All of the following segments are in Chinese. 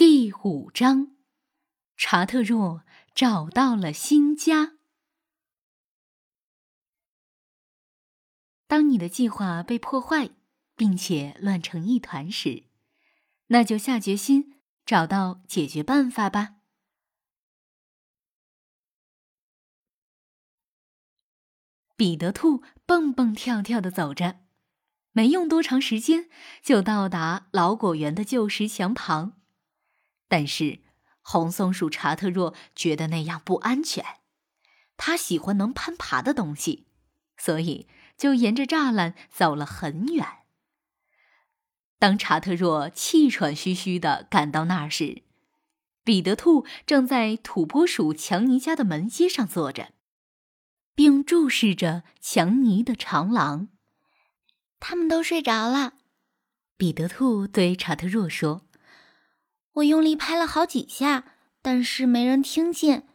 第五章，查特若找到了新家。当你的计划被破坏，并且乱成一团时，那就下决心找到解决办法吧。彼得兔蹦蹦跳跳的走着，没用多长时间就到达老果园的旧石墙旁。但是，红松鼠查特若觉得那样不安全。他喜欢能攀爬的东西，所以就沿着栅栏走了很远。当查特若气喘吁吁的赶到那儿时，彼得兔正在土拨鼠强尼家的门阶上坐着，并注视着强尼的长廊。他们都睡着了，彼得兔对查特若说。我用力拍了好几下，但是没人听见。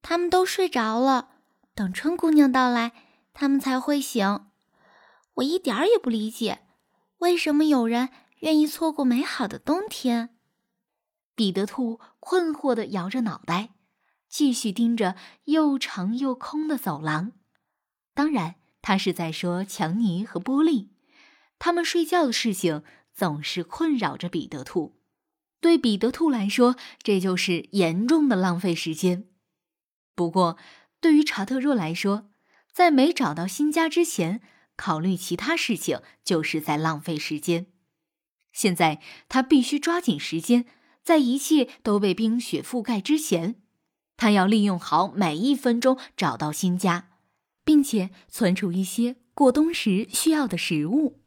他们都睡着了，等春姑娘到来，他们才会醒。我一点儿也不理解，为什么有人愿意错过美好的冬天。彼得兔困惑地摇着脑袋，继续盯着又长又空的走廊。当然，他是在说强尼和波利，他们睡觉的事情总是困扰着彼得兔。对彼得兔来说，这就是严重的浪费时间。不过，对于查特若来说，在没找到新家之前，考虑其他事情就是在浪费时间。现在，他必须抓紧时间，在一切都被冰雪覆盖之前，他要利用好每一分钟找到新家，并且存储一些过冬时需要的食物。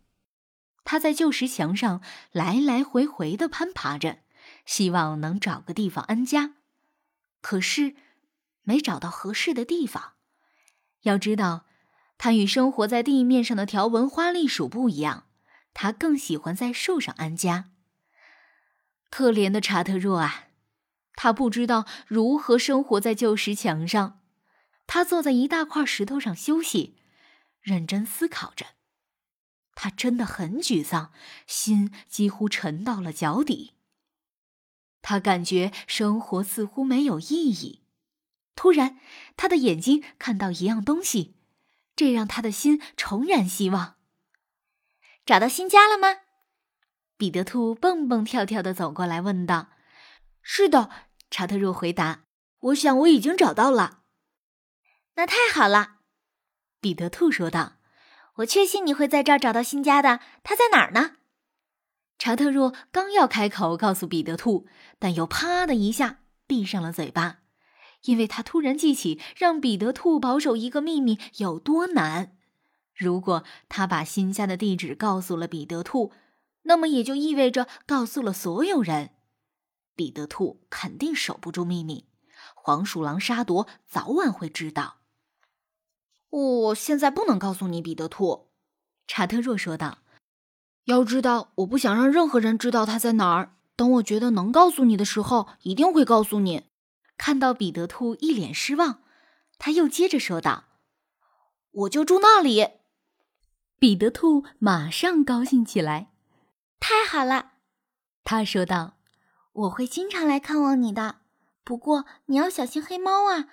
他在旧石墙上来来回回的攀爬着，希望能找个地方安家。可是，没找到合适的地方。要知道，他与生活在地面上的条纹花栗鼠不一样，他更喜欢在树上安家。可怜的查特若啊，他不知道如何生活在旧石墙上。他坐在一大块石头上休息，认真思考着。他真的很沮丧，心几乎沉到了脚底。他感觉生活似乎没有意义。突然，他的眼睛看到一样东西，这让他的心重燃希望。找到新家了吗？彼得兔蹦蹦跳跳的走过来问道。“是的。”查特若回答。“我想我已经找到了。”那太好了，彼得兔说道。我确信你会在这儿找到新家的。他在哪儿呢？查特若刚要开口告诉彼得兔，但又啪的一下闭上了嘴巴，因为他突然记起让彼得兔保守一个秘密有多难。如果他把新家的地址告诉了彼得兔，那么也就意味着告诉了所有人。彼得兔肯定守不住秘密，黄鼠狼沙朵早晚会知道。我现在不能告诉你，彼得兔。”查特若说道。“要知道，我不想让任何人知道他在哪儿。等我觉得能告诉你的时候，一定会告诉你。”看到彼得兔一脸失望，他又接着说道：“我就住那里。”彼得兔马上高兴起来。“太好了！”他说道，“我会经常来看望你的。不过你要小心黑猫啊，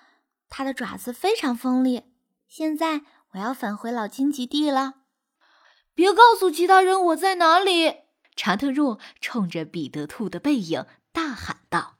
它的爪子非常锋利。”现在我要返回老荆棘地了，别告诉其他人我在哪里！查特若冲着彼得兔的背影大喊道。